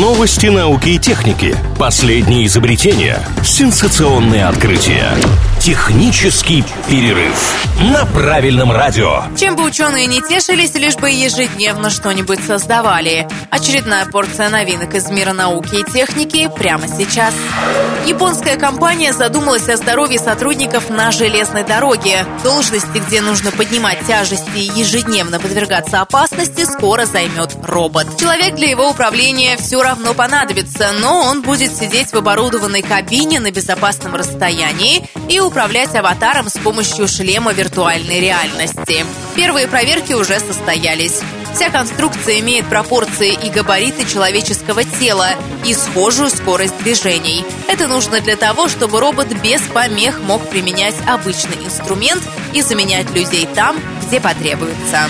Новости науки и техники. Последние изобретения. Сенсационные открытия. Технический перерыв на правильном радио. Чем бы ученые не тешились, лишь бы ежедневно что-нибудь создавали. Очередная порция новинок из мира науки и техники прямо сейчас. Японская компания задумалась о здоровье сотрудников на железной дороге. Должности, где нужно поднимать тяжести и ежедневно подвергаться опасности, скоро займет робот. Человек для его управления все равно понадобится, но он будет сидеть в оборудованной кабине на безопасном расстоянии и управлять аватаром с помощью шлема виртуальной реальности. Первые проверки уже состоялись. Вся конструкция имеет пропорции и габариты человеческого тела и схожую скорость движений. Это нужно для того, чтобы робот без помех мог применять обычный инструмент и заменять людей там, где потребуется.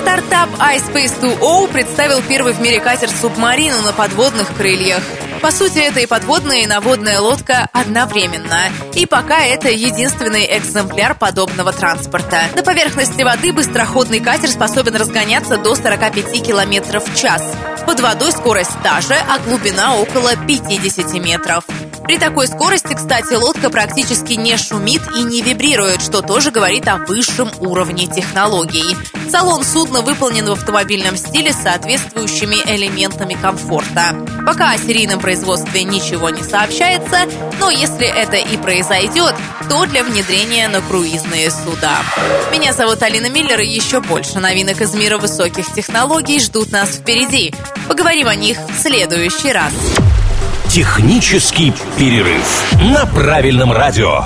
Стартап iSpace2O представил первый в мире катер-субмарину на подводных крыльях. По сути, это и подводная, и наводная лодка одновременно. И пока это единственный экземпляр подобного транспорта. На поверхности воды быстроходный катер способен разгоняться до 45 км в час. Под водой скорость та же, а глубина около 50 метров. При такой скорости, кстати, лодка практически не шумит и не вибрирует, что тоже говорит о высшем уровне технологий. Салон судна выполнен в автомобильном стиле с соответствующими элементами комфорта. Пока о серийном производстве ничего не сообщается, но если это и произойдет, то для внедрения на круизные суда. Меня зовут Алина Миллер, и еще больше новинок из мира высоких технологий ждут нас впереди. Поговорим о них в следующий раз. Технический перерыв на правильном радио.